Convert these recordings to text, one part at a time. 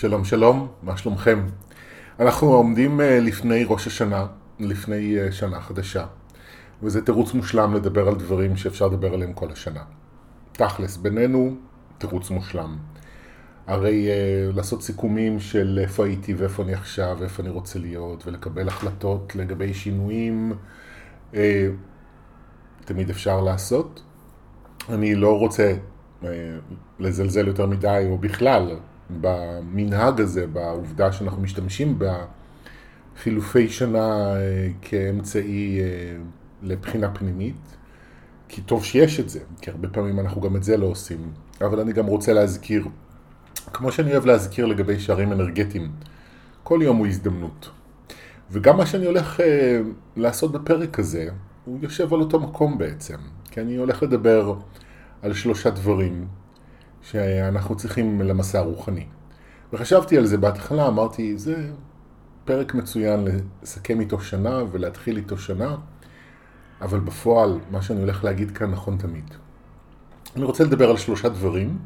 שלום שלום, מה שלומכם? אנחנו עומדים אה, לפני ראש השנה, לפני אה, שנה חדשה, וזה תירוץ מושלם לדבר על דברים שאפשר לדבר עליהם כל השנה. תכלס, בינינו, תירוץ מושלם. הרי uh, לעשות סיכומים של איפה הייתי ואיפה אני עכשיו ואיפה אני רוצה להיות ולקבל החלטות לגבי שינויים תמיד אפשר לעשות. אני לא רוצה לזלזל יותר מדי או בכלל במנהג הזה, בעובדה שאנחנו משתמשים בחילופי שנה uh, כאמצעי uh, לבחינה פנימית. כי טוב שיש את זה, כי הרבה פעמים אנחנו גם את זה לא עושים. אבל אני גם רוצה להזכיר כמו שאני אוהב להזכיר לגבי שערים אנרגטיים, כל יום הוא הזדמנות. וגם מה שאני הולך אה, לעשות בפרק הזה, הוא יושב על אותו מקום בעצם. כי אני הולך לדבר על שלושה דברים שאנחנו צריכים למסע הרוחני. וחשבתי על זה בהתחלה, אמרתי, זה פרק מצוין לסכם איתו שנה ולהתחיל איתו שנה, אבל בפועל, מה שאני הולך להגיד כאן נכון תמיד. אני רוצה לדבר על שלושה דברים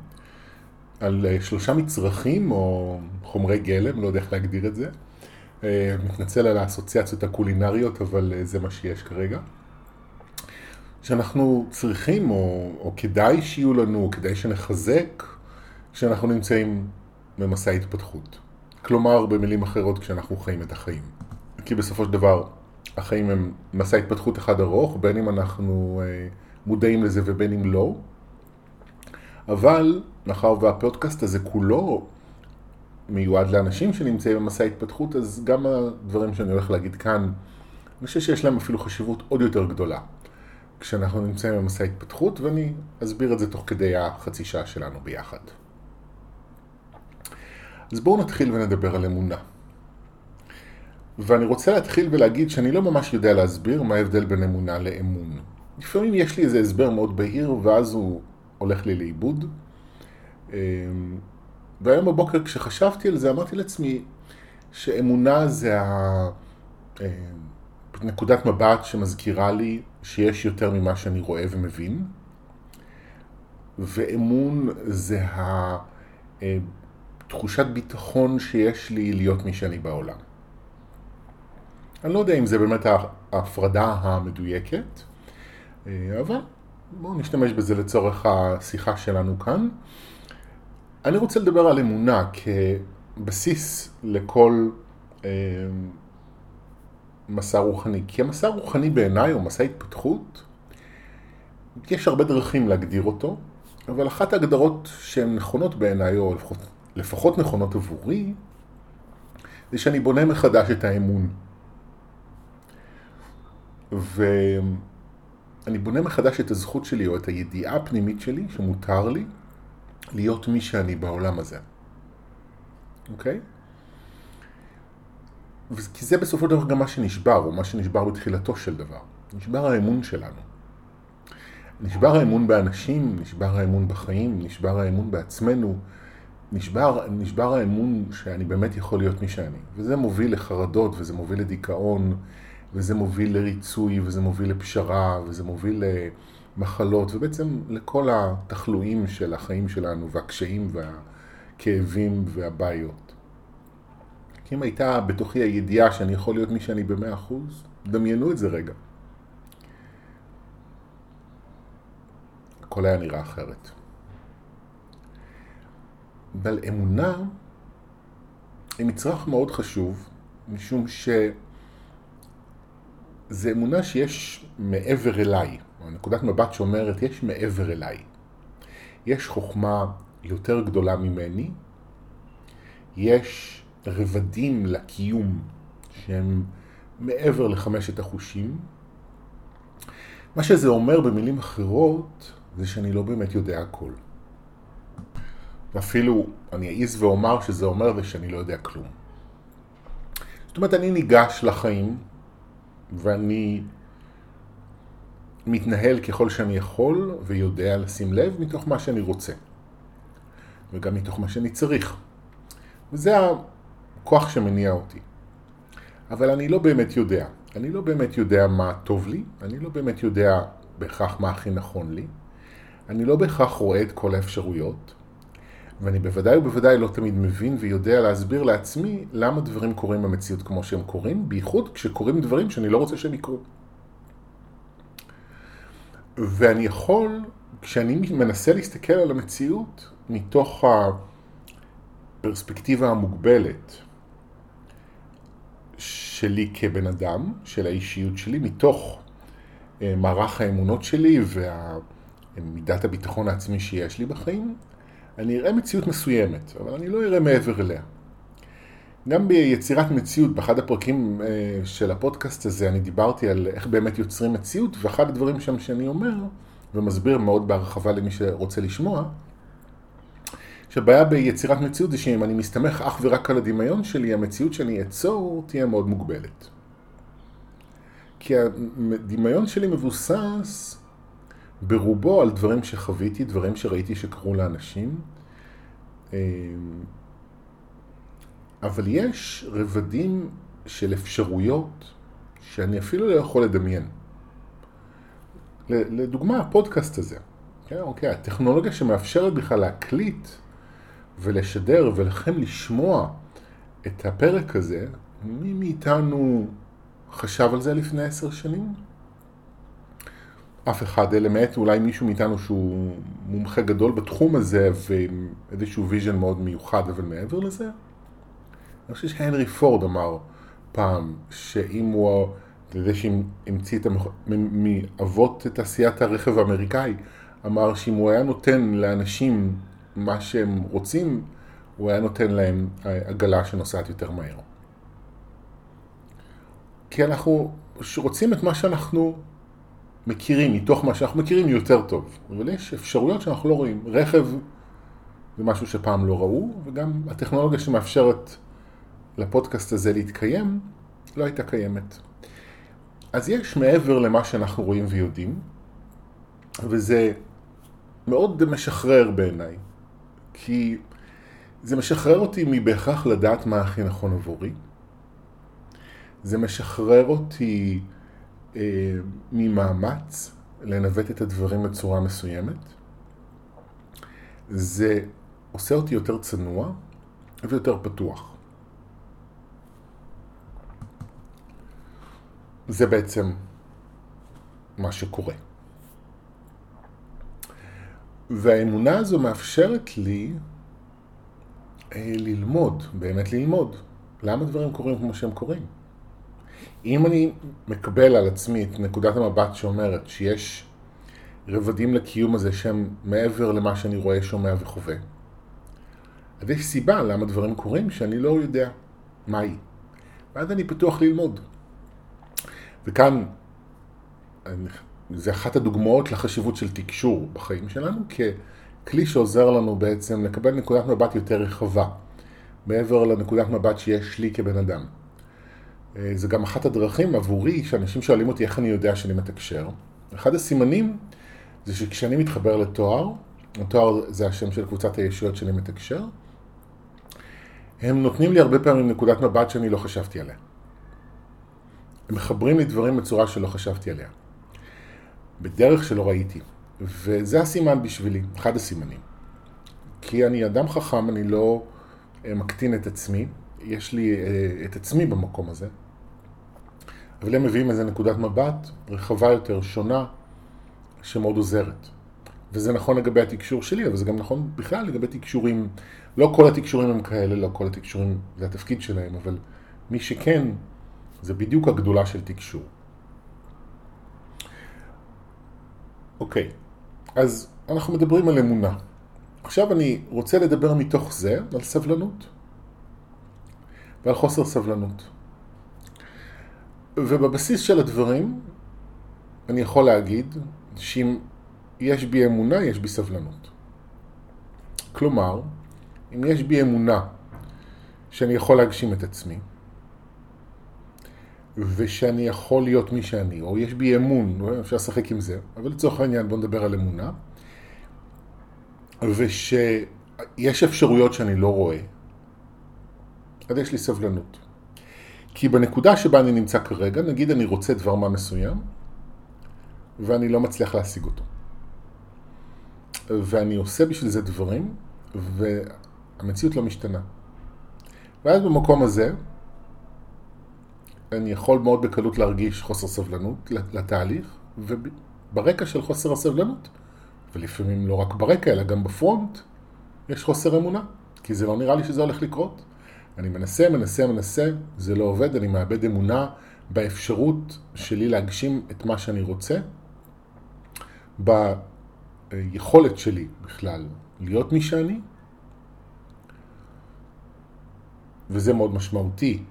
על אה, שלושה מצרכים או חומרי גלם, לא יודע איך להגדיר את זה. אה, מתנצל על האסוציאציות הקולינריות, אבל אה, זה מה שיש כרגע. שאנחנו צריכים, או, או כדאי שיהיו לנו, או כדאי שנחזק, כשאנחנו נמצאים במסע התפתחות. כלומר, במילים אחרות, כשאנחנו חיים את החיים. כי בסופו של דבר, החיים הם מסע התפתחות אחד ארוך, בין אם אנחנו מודעים לזה ובין אם לא. אבל מאחר והפודקאסט הזה כולו מיועד לאנשים שנמצאים במסע התפתחות, אז גם הדברים שאני הולך להגיד כאן, אני חושב שיש להם אפילו חשיבות עוד יותר גדולה כשאנחנו נמצאים במסע התפתחות, ואני אסביר את זה תוך כדי החצי שעה שלנו ביחד. אז בואו נתחיל ונדבר על אמונה. ואני רוצה להתחיל ולהגיד שאני לא ממש יודע להסביר מה ההבדל בין אמונה לאמון. לפעמים יש לי איזה הסבר מאוד בהיר ואז הוא הולך לי לאיבוד. אמ, והיום בבוקר כשחשבתי על זה אמרתי לעצמי שאמונה זה אמ, נקודת מבט שמזכירה לי שיש יותר ממה שאני רואה ומבין, ואמון זה התחושת אמ, ביטחון שיש לי להיות מי שאני בעולם. אני לא יודע אם זה באמת ההפרדה המדויקת, אבל בואו נשתמש בזה לצורך השיחה שלנו כאן. אני רוצה לדבר על אמונה כבסיס לכל אה, מסע רוחני. כי המסע רוחני בעיניי הוא מסע התפתחות. יש הרבה דרכים להגדיר אותו, אבל אחת ההגדרות שהן נכונות בעיניי, או לפחות, לפחות נכונות עבורי, זה שאני בונה מחדש את האמון. ואני בונה מחדש את הזכות שלי, או את הידיעה הפנימית שלי, שמותר לי להיות מי שאני בעולם הזה. אוקיי? כי זה בסופו של דבר גם מה שנשבר, או מה שנשבר בתחילתו של דבר. נשבר האמון שלנו. נשבר האמון באנשים, נשבר האמון בחיים, נשבר האמון בעצמנו, נשבר, נשבר האמון שאני באמת יכול להיות מי שאני. וזה מוביל לחרדות, וזה מוביל לדיכאון, וזה מוביל לריצוי, וזה מוביל לפשרה, וזה מוביל למחלות, ובעצם לכל התחלואים של החיים שלנו, והקשיים והכאבים והבעיות. כי אם הייתה בתוכי הידיעה שאני יכול להיות מי שאני במאה אחוז, דמיינו את זה רגע. הכל היה נראה אחרת. אבל אמונה היא מצרך מאוד חשוב, משום ש... זה אמונה שיש מעבר אליי, או נקודת מבט שאומרת יש מעבר אליי. יש חוכמה יותר גדולה ממני, יש רבדים לקיום שהם מעבר לחמשת החושים. מה שזה אומר במילים אחרות זה שאני לא באמת יודע הכל. ואפילו אני אעז ואומר שזה אומר זה שאני לא יודע כלום. זאת אומרת, אני ניגש לחיים ואני מתנהל ככל שאני יכול ויודע לשים לב מתוך מה שאני רוצה. וגם מתוך מה שאני צריך. וזה הכוח שמניע אותי. אבל אני לא באמת יודע. אני לא באמת יודע מה טוב לי, אני לא באמת יודע בהכרח מה הכי נכון לי, אני לא בהכרח רואה את כל האפשרויות, ואני בוודאי ובוודאי לא תמיד מבין ויודע להסביר לעצמי למה דברים קורים במציאות כמו שהם קורים, בייחוד כשקורים דברים שאני לא רוצה שהם יקרו. ואני יכול, כשאני מנסה להסתכל על המציאות מתוך הפרספקטיבה המוגבלת שלי כבן אדם, של האישיות שלי, מתוך אה, מערך האמונות שלי ומידת הביטחון העצמי שיש לי בחיים, אני אראה מציאות מסוימת, אבל אני לא אראה מעבר אליה. גם ביצירת מציאות, באחד הפרקים אה, של הפודקאסט הזה, אני דיברתי על איך באמת יוצרים מציאות, ואחד הדברים שם שאני אומר, ומסביר מאוד בהרחבה למי שרוצה לשמוע, שהבעיה ביצירת מציאות זה שאם אני מסתמך אך ורק על הדמיון שלי, המציאות שאני אצור תהיה מאוד מוגבלת. כי הדמיון שלי מבוסס ברובו על דברים שחוויתי, דברים שראיתי שקרו לאנשים. אמ, אבל יש רבדים של אפשרויות שאני אפילו לא יכול לדמיין. לדוגמה, הפודקאסט הזה. כן, אוקיי, הטכנולוגיה שמאפשרת בכלל להקליט ולשדר ולכם לשמוע את הפרק הזה, מי מאיתנו חשב על זה לפני עשר שנים? אף אחד, אלא מעט אולי מישהו מאיתנו שהוא מומחה גדול בתחום הזה ועם איזשהו vision מאוד מיוחד, אבל מעבר לזה, אני חושב שהנרי פורד אמר פעם, שאם הוא, אתה יודע שהמציא את. מאבות תעשיית הרכב האמריקאי, אמר שאם הוא היה נותן לאנשים מה שהם רוצים, הוא היה נותן להם עגלה שנוסעת יותר מהר. כי אנחנו רוצים את מה שאנחנו מכירים, מתוך מה שאנחנו מכירים יותר טוב. אבל יש אפשרויות שאנחנו לא רואים. רכב זה משהו שפעם לא ראו, וגם הטכנולוגיה שמאפשרת לפודקאסט הזה להתקיים, לא הייתה קיימת. אז יש מעבר למה שאנחנו רואים ויודעים, וזה מאוד משחרר בעיניי, כי זה משחרר אותי מבהכרח לדעת מה הכי נכון עבורי. זה משחרר אותי אה, ממאמץ לנווט את הדברים בצורה מסוימת. זה עושה אותי יותר צנוע ויותר פתוח. זה בעצם מה שקורה. והאמונה הזו מאפשרת לי אה, ללמוד, באמת ללמוד, למה דברים קורים כמו שהם קורים. אם אני מקבל על עצמי את נקודת המבט שאומרת שיש רבדים לקיום הזה שהם מעבר למה שאני רואה, שומע וחווה, אז יש סיבה למה דברים קורים שאני לא יודע מהי. ואז אני פתוח ללמוד. וכאן, זה אחת הדוגמאות לחשיבות של תקשור בחיים שלנו, ככלי שעוזר לנו בעצם לקבל נקודת מבט יותר רחבה, מעבר לנקודת מבט שיש לי כבן אדם. אה, זה גם אחת הדרכים עבורי, שאנשים שואלים אותי איך אני יודע שאני מתקשר. אחד הסימנים זה שכשאני מתחבר לתואר, התואר זה השם של קבוצת הישויות שאני מתקשר, הם נותנים לי הרבה פעמים נקודת מבט שאני לא חשבתי עליה. הם מחברים לי דברים בצורה שלא חשבתי עליה. בדרך שלא ראיתי. וזה הסימן בשבילי, אחד הסימנים. כי אני אדם חכם, אני לא אה, מקטין את עצמי, יש לי אה, את עצמי במקום הזה, אבל הם מביאים איזה נקודת מבט רחבה יותר, שונה, שמאוד עוזרת. וזה נכון לגבי התקשור שלי, אבל זה גם נכון בכלל לגבי תקשורים. לא כל התקשורים הם כאלה, לא כל התקשורים זה התפקיד שלהם, אבל מי שכן, זה בדיוק הגדולה של תקשור. אוקיי, אז אנחנו מדברים על אמונה. עכשיו אני רוצה לדבר מתוך זה על סבלנות ועל חוסר סבלנות. ובבסיס של הדברים, אני יכול להגיד שאם יש בי אמונה, יש בי סבלנות. כלומר, אם יש בי אמונה שאני יכול להגשים את עצמי, ושאני יכול להיות מי שאני, או יש בי אמון, לא אפשר לשחק עם זה, אבל לצורך העניין בואו נדבר על אמונה, ושיש אפשרויות שאני לא רואה, אז יש לי סבלנות. כי בנקודה שבה אני נמצא כרגע, נגיד אני רוצה דבר מה מסוים, ואני לא מצליח להשיג אותו. ואני עושה בשביל זה דברים, והמציאות לא משתנה. ואז במקום הזה, אני יכול מאוד בקלות להרגיש חוסר סבלנות לתהליך, וברקע של חוסר הסבלנות, ולפעמים לא רק ברקע, אלא גם בפרונט, יש חוסר אמונה, כי זה לא נראה לי שזה הולך לקרות. אני מנסה, מנסה, מנסה, זה לא עובד, אני מאבד אמונה באפשרות שלי להגשים את מה שאני רוצה, ביכולת שלי בכלל להיות מי שאני, וזה מאוד משמעותי,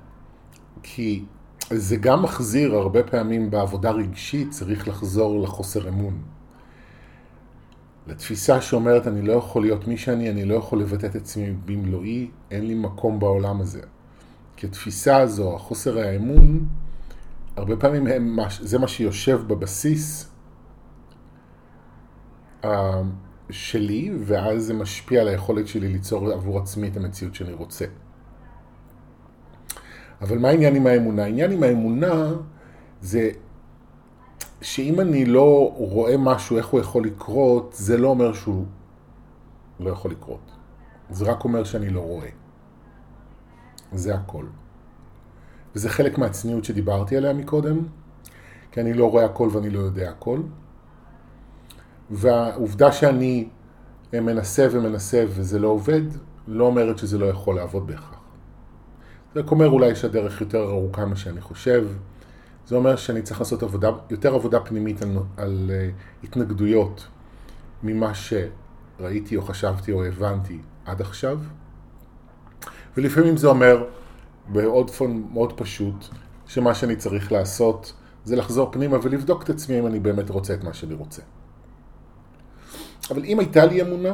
כי זה גם מחזיר הרבה פעמים בעבודה רגשית, צריך לחזור לחוסר אמון. לתפיסה שאומרת אני לא יכול להיות מי שאני, אני לא יכול לבטא את עצמי במלואי, אין לי מקום בעולם הזה. כי התפיסה הזו, החוסר האמון, הרבה פעמים הם, זה מה שיושב בבסיס אה, שלי, ואז זה משפיע על היכולת שלי ליצור עבור עצמי את המציאות שאני רוצה. אבל מה העניין עם האמונה? העניין עם האמונה זה שאם אני לא רואה משהו, איך הוא יכול לקרות, זה לא אומר שהוא לא יכול לקרות. זה רק אומר שאני לא רואה. זה הכל. וזה חלק מהצניעות שדיברתי עליה מקודם, כי אני לא רואה הכל ואני לא יודע הכל. והעובדה שאני מנסה ומנסה וזה לא עובד, לא אומרת שזה לא יכול לעבוד בהכרח. רק אומר אולי שהדרך יותר ארוכה ממה שאני חושב. זה אומר שאני צריך לעשות עבודה, יותר עבודה פנימית על, על uh, התנגדויות ממה שראיתי או חשבתי או הבנתי עד עכשיו. ולפעמים זה אומר, בעוד פון מאוד פשוט, שמה שאני צריך לעשות זה לחזור פנימה ולבדוק את עצמי אם אני באמת רוצה את מה שאני רוצה. אבל אם הייתה לי אמונה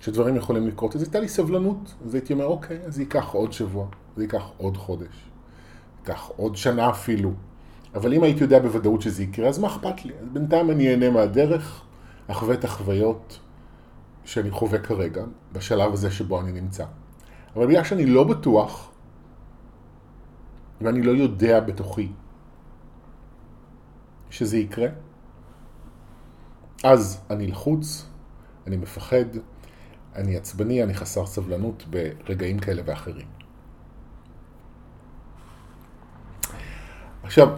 שדברים יכולים לקרות, אז הייתה לי סבלנות, אז הייתי אומר, אוקיי, אז ייקח עוד שבוע, זה ייקח עוד חודש, ייקח עוד שנה אפילו. אבל אם הייתי יודע בוודאות שזה יקרה, אז מה אכפת לי? אז בינתיים אני אהנה מהדרך, אחווה את החוויות שאני חווה כרגע, בשלב הזה שבו אני נמצא. אבל בגלל שאני לא בטוח, ואני לא יודע בתוכי שזה יקרה, אז אני לחוץ, אני מפחד, אני עצבני, אני חסר סבלנות ברגעים כאלה ואחרים. עכשיו,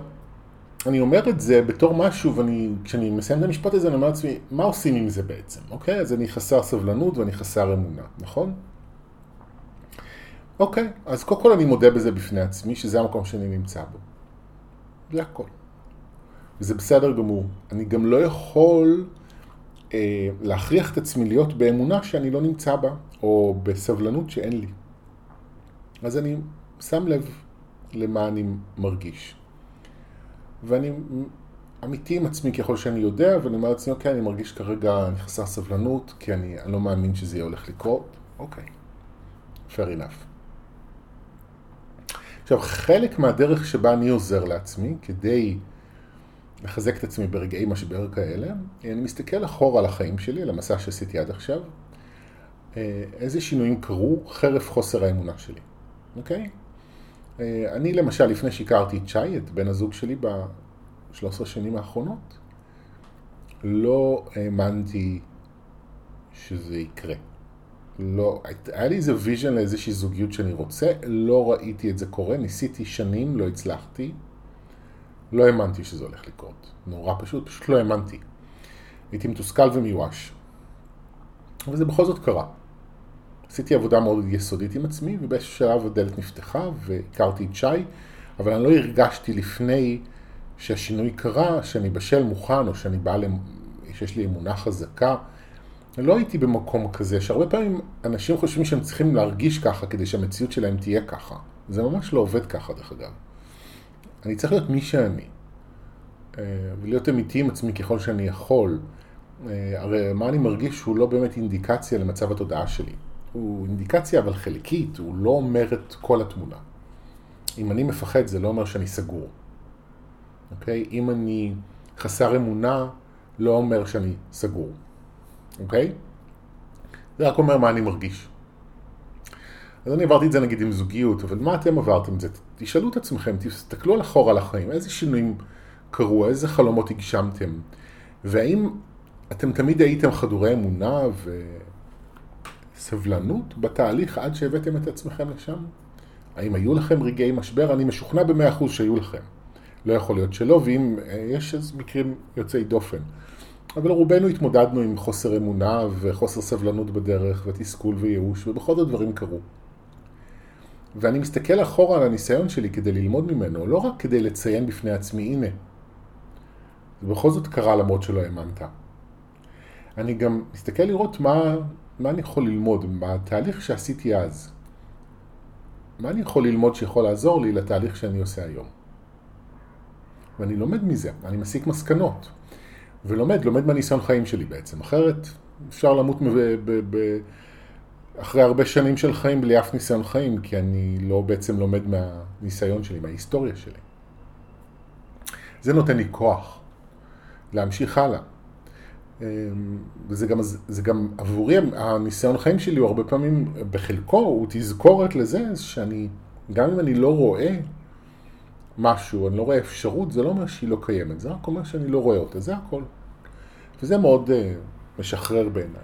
אני אומר את זה בתור משהו, וכשאני מסיים את המשפט הזה, אני אומר לעצמי, מה עושים עם זה בעצם, אוקיי? אז אני חסר סבלנות ואני חסר אמונה, נכון? אוקיי, אז קודם כל אני מודה בזה בפני עצמי, שזה המקום שאני נמצא בו. זה הכל. וזה בסדר גמור. אני גם לא יכול להכריח את עצמי להיות באמונה שאני לא נמצא בה, או בסבלנות שאין לי. אז אני שם לב למה אני מרגיש. ואני אמיתי עם עצמי ככל שאני יודע, ואני אומר לעצמי, אוקיי, אני מרגיש כרגע, חסר סבלנות, כי אני, אני לא מאמין שזה יהיה הולך לקרות. אוקיי, fair enough. עכשיו, חלק מהדרך שבה אני עוזר לעצמי, כדי לחזק את עצמי ברגעי משבר כאלה, אני מסתכל אחורה על החיים שלי, על המסע שעשיתי עד עכשיו, אה, איזה שינויים קרו חרף חוסר האמונה שלי, אוקיי? אה, אני למשל, לפני שהכרתי את שי, את בן הזוג שלי ב-13 שנים האחרונות, לא האמנתי שזה יקרה. לא, היה לי איזה vision לאיזושהי זוגיות שאני רוצה, לא ראיתי את זה קורה, ניסיתי שנים, לא הצלחתי. לא האמנתי שזה הולך לקרות. נורא פשוט, פשוט לא האמנתי. הייתי מתוסכל ומיואש. אבל זה בכל זאת קרה. עשיתי עבודה מאוד יסודית עם עצמי, ובאיזשהו שלב הדלת נפתחה והכרתי את שי, אבל אני לא הרגשתי לפני שהשינוי קרה, שאני בשל מוכן, או שאני בא, למ... שיש לי אמונה חזקה. לא הייתי במקום כזה, שהרבה פעמים אנשים חושבים שהם צריכים להרגיש ככה כדי שהמציאות שלהם תהיה ככה. זה ממש לא עובד ככה, דרך אגב. אני צריך להיות מי שאני, אה, ולהיות אמיתי עם עצמי ככל שאני יכול. אה, הרי מה אני מרגיש הוא לא באמת אינדיקציה למצב התודעה שלי. הוא אינדיקציה אבל חלקית, הוא לא אומר את כל התמונה. אם אני מפחד זה לא אומר שאני סגור. אוקיי? אם אני חסר אמונה, לא אומר שאני סגור. אוקיי? זה רק אומר מה אני מרגיש. אז אני עברתי את זה נגיד עם זוגיות, אבל מה אתם עברתם את זה? תשאלו את עצמכם, תסתכלו על אחורה לחיים, איזה שינויים קרו, איזה חלומות הגשמתם, והאם אתם תמיד הייתם חדורי אמונה סבלנות בתהליך עד שהבאתם את עצמכם לשם? האם היו לכם רגעי משבר? אני משוכנע במאה אחוז שהיו לכם. לא יכול להיות שלא, ואם אה, יש אז מקרים יוצאי דופן. אבל רובנו התמודדנו עם חוסר אמונה וחוסר סבלנות בדרך ותסכול וייאוש, ובכל זאת דברים קרו. ואני מסתכל אחורה על הניסיון שלי כדי ללמוד ממנו, לא רק כדי לציין בפני עצמי, הנה, זה בכל זאת קרה למרות שלא האמנת. אני גם מסתכל לראות מה, מה אני יכול ללמוד בתהליך שעשיתי אז. מה אני יכול ללמוד שיכול לעזור לי לתהליך שאני עושה היום. ואני לומד מזה, אני מסיק מסקנות. ולומד, לומד מהניסיון חיים שלי בעצם. אחרת אפשר למות ב- ב- אחרי הרבה שנים של חיים בלי אף ניסיון חיים, כי אני לא בעצם לומד מהניסיון שלי, מההיסטוריה שלי. זה נותן לי כוח להמשיך הלאה. אמ, וזה גם, גם עבורי, הניסיון חיים שלי הוא הרבה פעמים, בחלקו, הוא תזכורת לזה שאני, גם אם אני לא רואה משהו, אני לא רואה אפשרות, זה לא אומר שהיא לא קיימת, זה רק אומר שאני לא רואה אותה, זה הכל. וזה מאוד uh, משחרר בעיניי.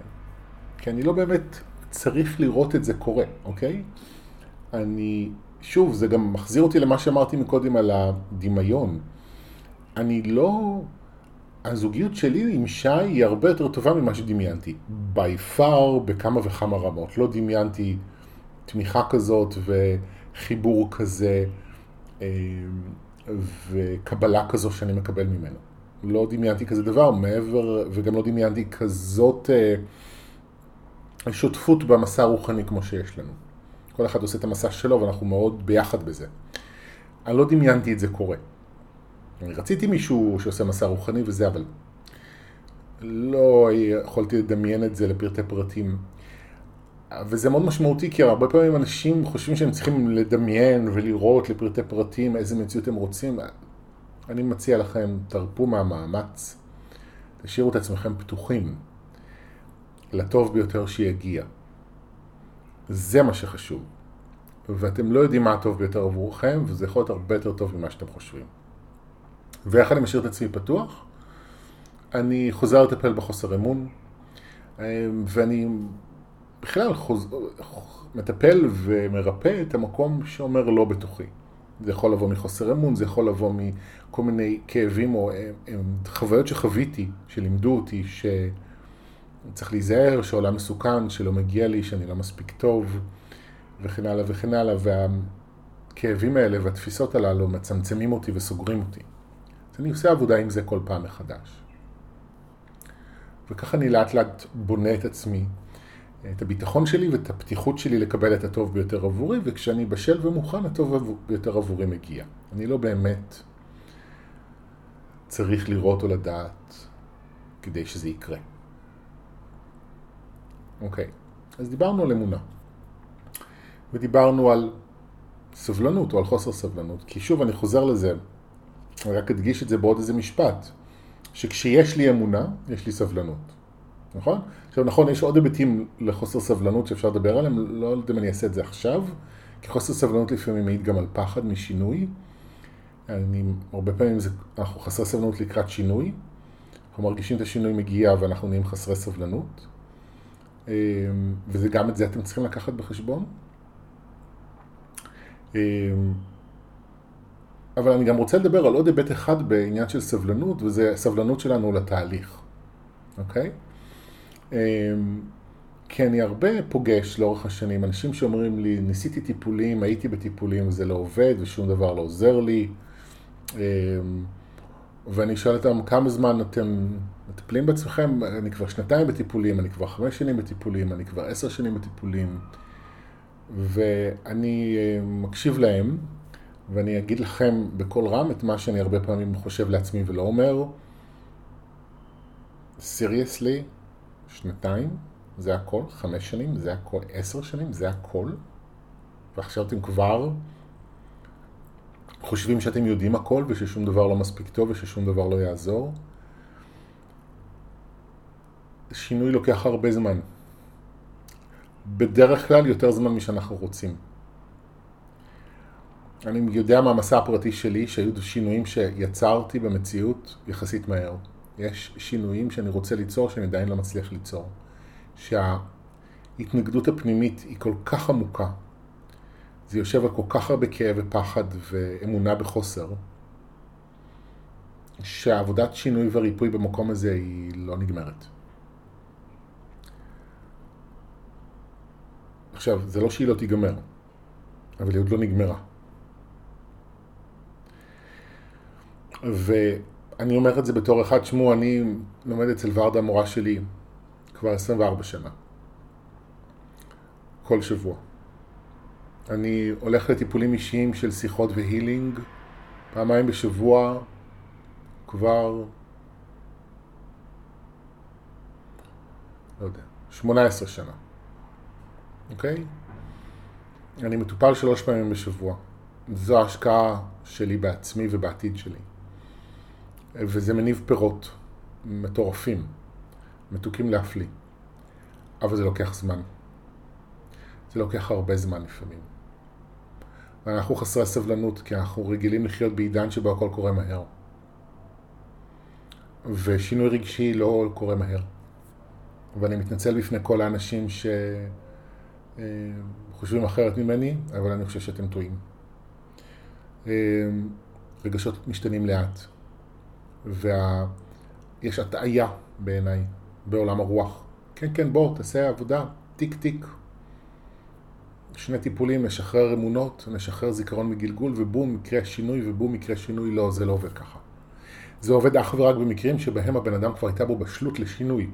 כי אני לא באמת צריך לראות את זה קורה, אוקיי? אני, שוב, זה גם מחזיר אותי למה שאמרתי מקודם על הדמיון. אני לא... הזוגיות שלי עם שי היא הרבה יותר טובה ממה שדמיינתי. by far בכמה וכמה רמות. לא דמיינתי תמיכה כזאת וחיבור כזה אה, וקבלה כזו שאני מקבל ממנו. לא דמיינתי כזה דבר מעבר, וגם לא דמיינתי כזאת אה, שותפות במסע הרוחני כמו שיש לנו. כל אחד עושה את המסע שלו ואנחנו מאוד ביחד בזה. אני לא דמיינתי את זה קורה. אני רציתי מישהו שעושה מסע רוחני וזה, אבל לא יכולתי לדמיין את זה לפרטי פרטים. וזה מאוד משמעותי, כי הרבה פעמים אנשים חושבים שהם צריכים לדמיין ולראות לפרטי פרטים איזה מציאות הם רוצים. אני מציע לכם, תרפו מהמאמץ, תשאירו את עצמכם פתוחים לטוב ביותר שיגיע. זה מה שחשוב. ואתם לא יודעים מה הטוב ביותר עבורכם, וזה יכול להיות הרבה יותר טוב ממה שאתם חושבים. ואיך אני משאיר את עצמי פתוח? אני חוזר לטפל בחוסר אמון, ואני בכלל חוז... מטפל ומרפא את המקום שאומר לא בתוכי. זה יכול לבוא מחוסר אמון, זה יכול לבוא מכל מיני כאבים או חוויות שחוויתי, שלימדו אותי שצריך להיזהר, שהעולם מסוכן, שלא מגיע לי, שאני לא מספיק טוב, וכן הלאה וכן הלאה, והכאבים האלה והתפיסות הללו מצמצמים אותי וסוגרים אותי. אז אני עושה עבודה עם זה כל פעם מחדש. וככה אני לאט לאט בונה את עצמי, את הביטחון שלי ואת הפתיחות שלי לקבל את הטוב ביותר עבורי, וכשאני בשל ומוכן, הטוב ביותר עבורי מגיע. אני לא באמת צריך לראות או לדעת כדי שזה יקרה. אוקיי, אז דיברנו על אמונה. ודיברנו על סבלנות או על חוסר סבלנות, כי שוב אני חוזר לזה, אני רק אדגיש את זה בעוד איזה משפט, שכשיש לי אמונה, יש לי סבלנות. נכון? עכשיו נכון, יש עוד היבטים לחוסר סבלנות שאפשר לדבר עליהם, לא יודע אם אני אעשה את זה עכשיו, כי חוסר סבלנות לפעמים מעיד גם על פחד משינוי. אני, הרבה פעמים זה, אנחנו חסרי סבלנות לקראת שינוי, אנחנו מרגישים את השינוי מגיע ואנחנו נהיים חסרי סבלנות. אמ, וזה גם את זה אתם צריכים לקחת בחשבון. אמ, אבל אני גם רוצה לדבר על עוד היבט אחד בעניין של סבלנות, וזה סבלנות שלנו לתהליך, אוקיי? אמ, כי אני הרבה פוגש לאורך השנים אנשים שאומרים לי, ניסיתי טיפולים, הייתי בטיפולים, זה לא עובד ושום דבר לא עוזר לי. ואני שואל אותם, כמה זמן אתם מטפלים בעצמכם? אני כבר שנתיים בטיפולים, אני כבר חמש שנים בטיפולים, אני כבר עשר שנים בטיפולים. ואני אה, מקשיב להם, ואני אגיד לכם בקול רם את מה שאני הרבה פעמים חושב לעצמי ולא אומר. סיריוסלי, שנתיים, זה הכל, חמש שנים, זה הכל, עשר שנים, זה הכל. ועכשיו אתם כבר חושבים שאתם יודעים הכל וששום דבר לא מספיק טוב וששום דבר לא יעזור. שינוי לוקח הרבה זמן. בדרך כלל יותר זמן משאנחנו רוצים. אני יודע מהמסע הפרטי שלי שהיו שינויים שיצרתי במציאות יחסית מהר. יש שינויים שאני רוצה ליצור שאני עדיין לא מצליח ליצור. ההתנגדות הפנימית היא כל כך עמוקה, זה יושב על כל כך הרבה כאב ופחד ואמונה בחוסר, שהעבודת שינוי וריפוי במקום הזה היא לא נגמרת. עכשיו, זה לא שהיא לא תיגמר, אבל היא עוד לא נגמרה. ואני אומר את זה בתור אחד, שמו, אני לומד אצל ורדה המורה שלי כבר 24 שנה. כל שבוע. אני הולך לטיפולים אישיים של שיחות והילינג פעמיים בשבוע כבר, לא יודע, 18 שנה, אוקיי? אני מטופל שלוש פעמים בשבוע. זו ההשקעה שלי בעצמי ובעתיד שלי. וזה מניב פירות מטורפים, מתוקים להפליא. אבל זה לוקח זמן. זה לוקח הרבה זמן לפעמים. ואנחנו חסרי סבלנות, כי אנחנו רגילים לחיות בעידן שבו הכל קורה מהר. ושינוי רגשי לא קורה מהר. ואני מתנצל בפני כל האנשים שחושבים אחרת ממני, אבל אני חושב שאתם טועים. רגשות משתנים לאט, ויש הטעיה בעיניי בעולם הרוח. כן, כן, בוא, תעשה עבודה, טיק טיק. שני טיפולים, נשחרר אמונות, נשחרר זיכרון מגלגול, ובום, מקרה שינוי, ובום, מקרה שינוי. לא, זה לא עובד ככה. זה עובד אך ורק במקרים שבהם הבן אדם כבר הייתה בו בשלות לשינוי,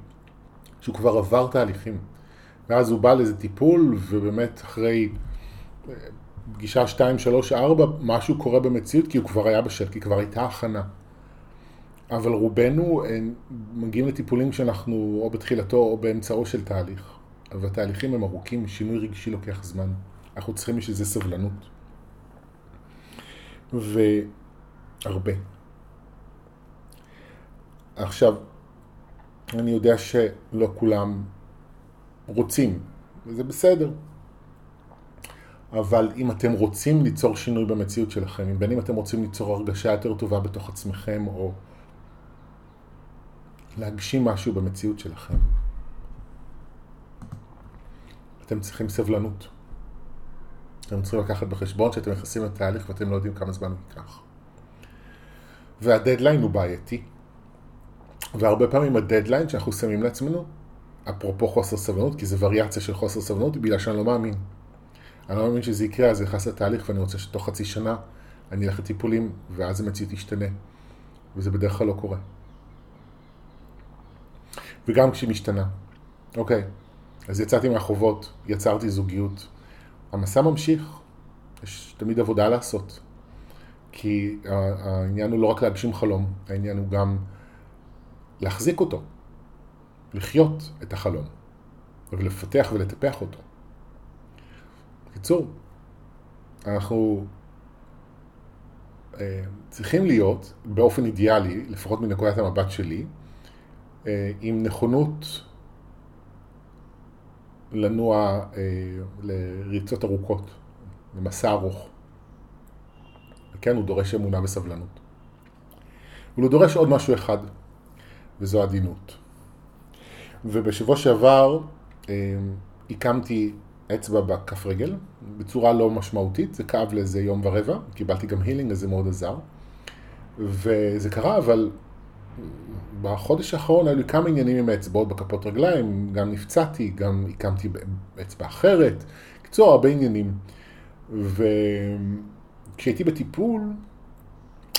שהוא כבר עבר תהליכים. ואז הוא בא לאיזה טיפול, ובאמת אחרי אה, פגישה 2, 3, 4, משהו קורה במציאות, כי הוא כבר היה בשל, כי כבר הייתה הכנה. אבל רובנו אה, מגיעים לטיפולים שאנחנו או בתחילתו או באמצעו של תהליך. והתהליכים הם ארוכים, שינוי רגשי לוקח זמן. אנחנו צריכים בשביל זה סבלנות. והרבה. עכשיו, אני יודע שלא כולם רוצים, וזה בסדר. אבל אם אתם רוצים ליצור שינוי במציאות שלכם, בין אם אתם רוצים ליצור הרגשה יותר טובה בתוך עצמכם, או להגשים משהו במציאות שלכם, אתם צריכים סבלנות. אתם צריכים לקחת בחשבון שאתם נכנסים לתהליך ואתם לא יודעים כמה זמן הוא ייקח. והדדליין הוא בעייתי. והרבה פעמים הדדליין שאנחנו שמים לעצמנו, אפרופו חוסר סבלנות, כי זה וריאציה של חוסר סבלנות, בגלל שאני לא מאמין. אני לא מאמין שזה יקרה, אז זה נכנס לתהליך ואני רוצה שתוך חצי שנה אני אלך לטיפולים, ואז המציאות תשתנה. וזה בדרך כלל לא קורה. וגם כשהיא משתנה. אוקיי, אז יצאתי מהחובות, יצרתי זוגיות. המסע ממשיך, יש תמיד עבודה לעשות. כי העניין הוא לא רק להגשים חלום, העניין הוא גם להחזיק אותו, לחיות את החלום, ולפתח ולטפח אותו. בקיצור, אנחנו אה, צריכים להיות, באופן אידיאלי, לפחות מנקודת המבט שלי, אה, עם נכונות לנוע אה, לריצות ארוכות, למסע ארוך. וכן, הוא דורש אמונה וסבלנות. אבל הוא דורש עוד משהו אחד, וזו עדינות. ובשבוע שעבר אה, הקמתי אצבע בכף רגל, בצורה לא משמעותית, זה כאב לאיזה יום ורבע, קיבלתי גם הילינג, אז זה מאוד עזר. וזה קרה, אבל בחודש האחרון היו לי כמה עניינים עם האצבעות בכפות רגליים, גם נפצעתי, גם הקמתי אצבע אחרת, קצור, הרבה עניינים. וכשהייתי בטיפול,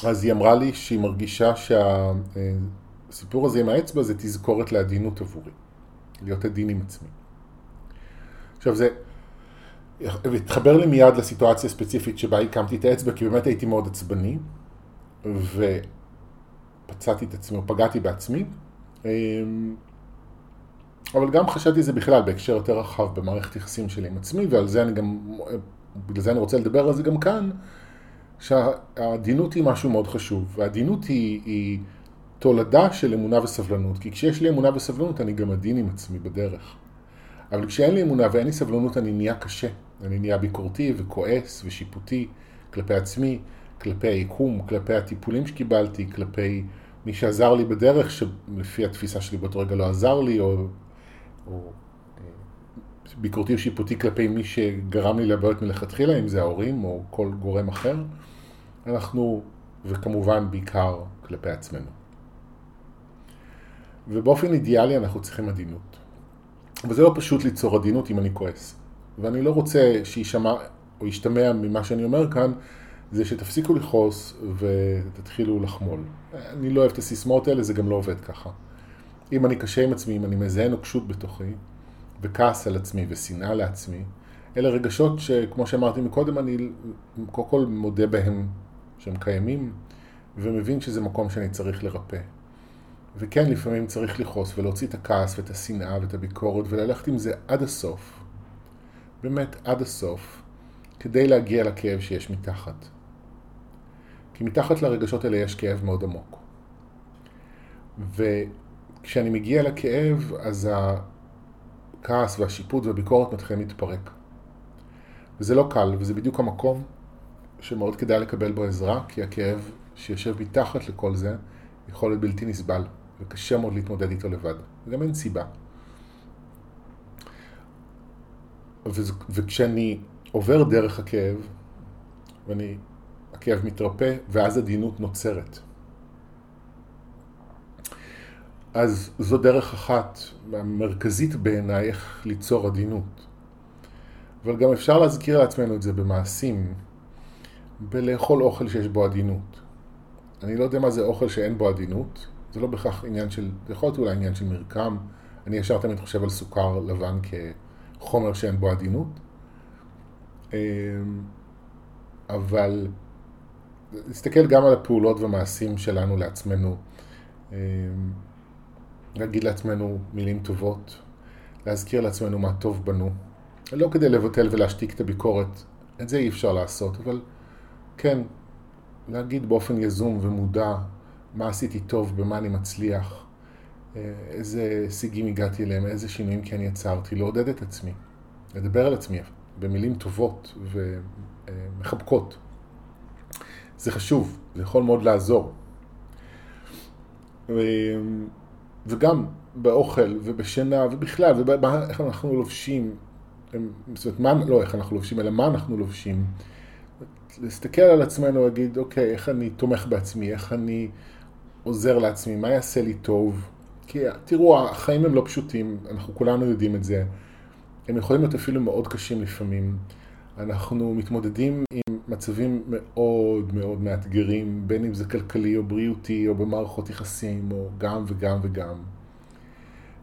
אז היא אמרה לי שהיא מרגישה שהסיפור הזה עם האצבע זה תזכורת לעדינות עבורי, להיות עדין עם עצמי. עכשיו זה התחבר לי מיד לסיטואציה הספציפית שבה הקמתי את האצבע, כי באמת הייתי מאוד עצבני, ו... פצעתי את עצמי או פגעתי בעצמי. אמ, אבל גם חשבתי זה בכלל בהקשר יותר רחב במערכת יחסים שלי עם עצמי, ועל זה אני גם, בגלל זה אני רוצה לדבר על זה גם כאן, שהעדינות היא משהו מאוד חשוב, והעדינות היא, היא תולדה של אמונה וסבלנות, כי כשיש לי אמונה וסבלנות אני גם עדין עם עצמי בדרך. אבל כשאין לי אמונה ואין לי סבלנות אני נהיה קשה, אני נהיה ביקורתי וכועס ושיפוטי כלפי עצמי, כלפי היקום, כלפי הטיפולים שקיבלתי, כלפי מי שעזר לי בדרך, שלפי התפיסה שלי באותו רגע לא עזר לי, או, או אה, ביקורתי או שיפוטי כלפי מי שגרם לי לבעיות מלכתחילה, אם זה ההורים או כל גורם אחר, אנחנו, וכמובן בעיקר כלפי עצמנו. ובאופן אידיאלי אנחנו צריכים עדינות. וזה לא פשוט ליצור עדינות אם אני כועס. ואני לא רוצה שיישמע או ישתמע ממה שאני אומר כאן, זה שתפסיקו לכעוס ותתחילו לחמול. אני לא אוהב את הסיסמאות האלה, זה גם לא עובד ככה. אם אני קשה עם עצמי, אם אני מזהה נוקשות בתוכי, וכעס על עצמי ושנאה לעצמי, אלה רגשות שכמו שאמרתי מקודם, אני קודם כל מודה בהם שהם קיימים, ומבין שזה מקום שאני צריך לרפא. וכן, לפעמים צריך לכעוס ולהוציא את הכעס ואת השנאה ואת הביקורת וללכת עם זה עד הסוף. באמת עד הסוף, כדי להגיע לכאב שיש מתחת. כי מתחת לרגשות האלה יש כאב מאוד עמוק. וכשאני מגיע לכאב, אז הכעס והשיפוט והביקורת מתחילים להתפרק. וזה לא קל, וזה בדיוק המקום שמאוד כדאי לקבל בו עזרה, כי הכאב שיושב מתחת לכל זה יכול להיות בלתי נסבל, וקשה מאוד להתמודד איתו לבד. וגם אין סיבה. וכשאני עובר דרך הכאב, ואני, הכאב מתרפא, ואז עדינות נוצרת. אז זו דרך אחת, המרכזית בעיניי, איך ליצור עדינות. אבל גם אפשר להזכיר לעצמנו את זה במעשים, בלאכול אוכל שיש בו עדינות. אני לא יודע מה זה אוכל שאין בו עדינות, זה לא בהכרח עניין של, זה יכול להיות אולי עניין של מרקם, אני ישר תמיד חושב על סוכר לבן כחומר שאין בו עדינות, אמ, אבל נסתכל גם על הפעולות והמעשים שלנו לעצמנו, אמ, להגיד לעצמנו מילים טובות, להזכיר לעצמנו מה טוב בנו, לא כדי לבטל ולהשתיק את הביקורת, את זה אי אפשר לעשות, אבל כן, להגיד באופן יזום ומודע מה עשיתי טוב, במה אני מצליח, איזה הישגים הגעתי אליהם, איזה שינויים כן יצרתי, לעודד את עצמי, לדבר על עצמי במילים טובות ומחבקות. זה חשוב, זה יכול מאוד לעזור. וגם באוכל ובשינה ובכלל, ואיך אנחנו לובשים, זאת אומרת, מה, לא איך אנחנו לובשים, אלא מה אנחנו לובשים. להסתכל על עצמנו ולהגיד, אוקיי, איך אני תומך בעצמי, איך אני עוזר לעצמי, מה יעשה לי טוב. כי תראו, החיים הם לא פשוטים, אנחנו כולנו יודעים את זה. הם יכולים להיות אפילו מאוד קשים לפעמים. אנחנו מתמודדים עם מצבים מאוד מאוד מאתגרים, בין אם זה כלכלי או בריאותי או במערכות יחסים או גם וגם וגם.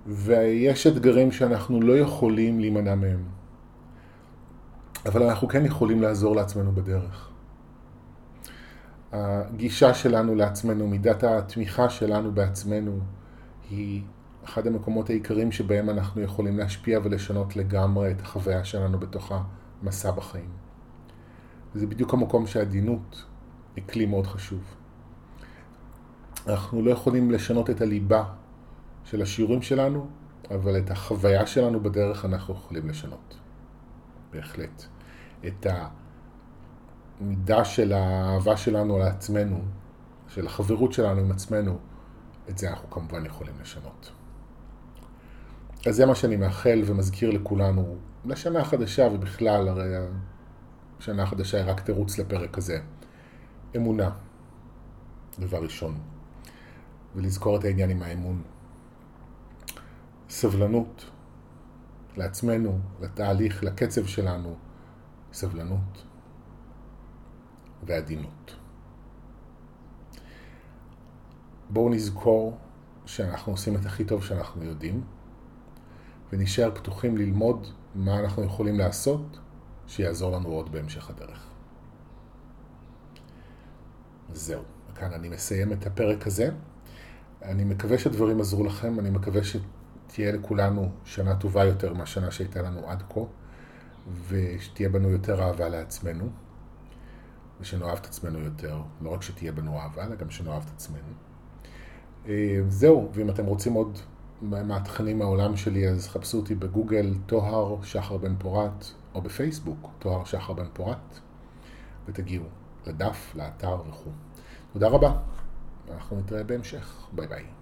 ויש אתגרים שאנחנו לא יכולים להימנע מהם. אבל אנחנו כן יכולים לעזור לעצמנו בדרך. הגישה שלנו לעצמנו, מידת התמיכה שלנו בעצמנו, היא אחד המקומות העיקריים שבהם אנחנו יכולים להשפיע ולשנות לגמרי את החוויה שלנו בתוך המסע בחיים. וזה בדיוק המקום שהעדינות היא כלי מאוד חשוב. אנחנו לא יכולים לשנות את הליבה של השיעורים שלנו, אבל את החוויה שלנו בדרך אנחנו יכולים לשנות. בהחלט. את המידה של האהבה שלנו לעצמנו, של החברות שלנו עם עצמנו, את זה אנחנו כמובן יכולים לשנות. אז זה מה שאני מאחל ומזכיר לכולנו לשנה החדשה ובכלל, הרי השנה החדשה היא רק תירוץ לפרק הזה. אמונה, דבר ראשון, ולזכור את העניין עם האמון. סבלנות לעצמנו, לתהליך, לקצב שלנו, סבלנות ועדינות. בואו נזכור שאנחנו עושים את הכי טוב שאנחנו יודעים, ונשאר פתוחים ללמוד מה אנחנו יכולים לעשות שיעזור לנו עוד בהמשך הדרך. זהו, כאן אני מסיים את הפרק הזה. אני מקווה שהדברים עזרו לכם, אני מקווה שתהיה לכולנו שנה טובה יותר מהשנה שהייתה לנו עד כה, ושתהיה בנו יותר אהבה לעצמנו, ושנאהב את עצמנו יותר, לא רק שתהיה בנו אהבה, אלא גם שנאהב את עצמנו. אה, זהו, ואם אתם רוצים עוד מהתכנים מהעולם שלי, אז חפשו אותי בגוגל, טוהר שחר בן פורת, או בפייסבוק, טוהר שחר בן פורת, ותגיעו לדף, לאתר וכו'. תודה רבה, אנחנו נתראה בהמשך, ביי ביי.